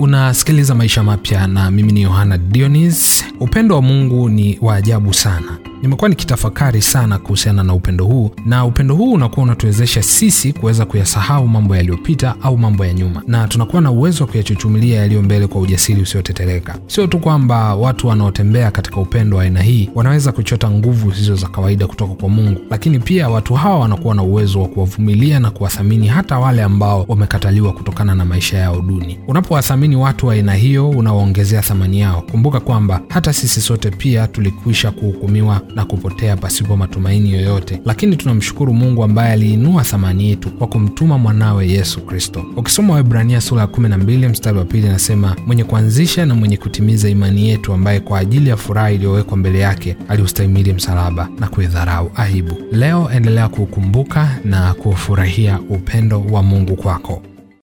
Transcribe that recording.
Unasikiliza Maisha Mapya na mimi ni Yohana Dionis. Upendo wa Mungu ni wa ajabu sana. Nimekuwa nikitafakari sana kuhusiana na upendo huu, na upendo huu unakuwa unatuwezesha sisi kuweza kuyasahau mambo yaliyopita au mambo ya nyuma, na tunakuwa na uwezo wa kuyachuchumilia yaliyo mbele kwa ujasiri usiotetereka. Sio tu kwamba watu wanaotembea katika upendo wa aina hii wanaweza kuchota nguvu zisizo za kawaida kutoka kwa Mungu, lakini pia watu hawa wanakuwa na uwezo wa kuwavumilia na kuwathamini hata wale ambao wamekataliwa kutokana na maisha yao duni. Unapowathamini watu wa aina hiyo, unawaongezea thamani yao. Kumbuka kwamba hata sisi sote pia tulikwisha kuhukumiwa na kupotea pasipo matumaini yoyote, lakini tunamshukuru Mungu ambaye aliinua thamani yetu kwa kumtuma mwanawe Yesu Kristo. Ukisoma Waebrania sura ya 12 mstari wa pili, anasema mwenye kuanzisha na mwenye kutimiza imani yetu, ambaye kwa ajili ya furaha iliyowekwa mbele yake aliustahimili msalaba na kuidharau aibu. Leo endelea kuukumbuka na kuufurahia upendo wa Mungu kwako.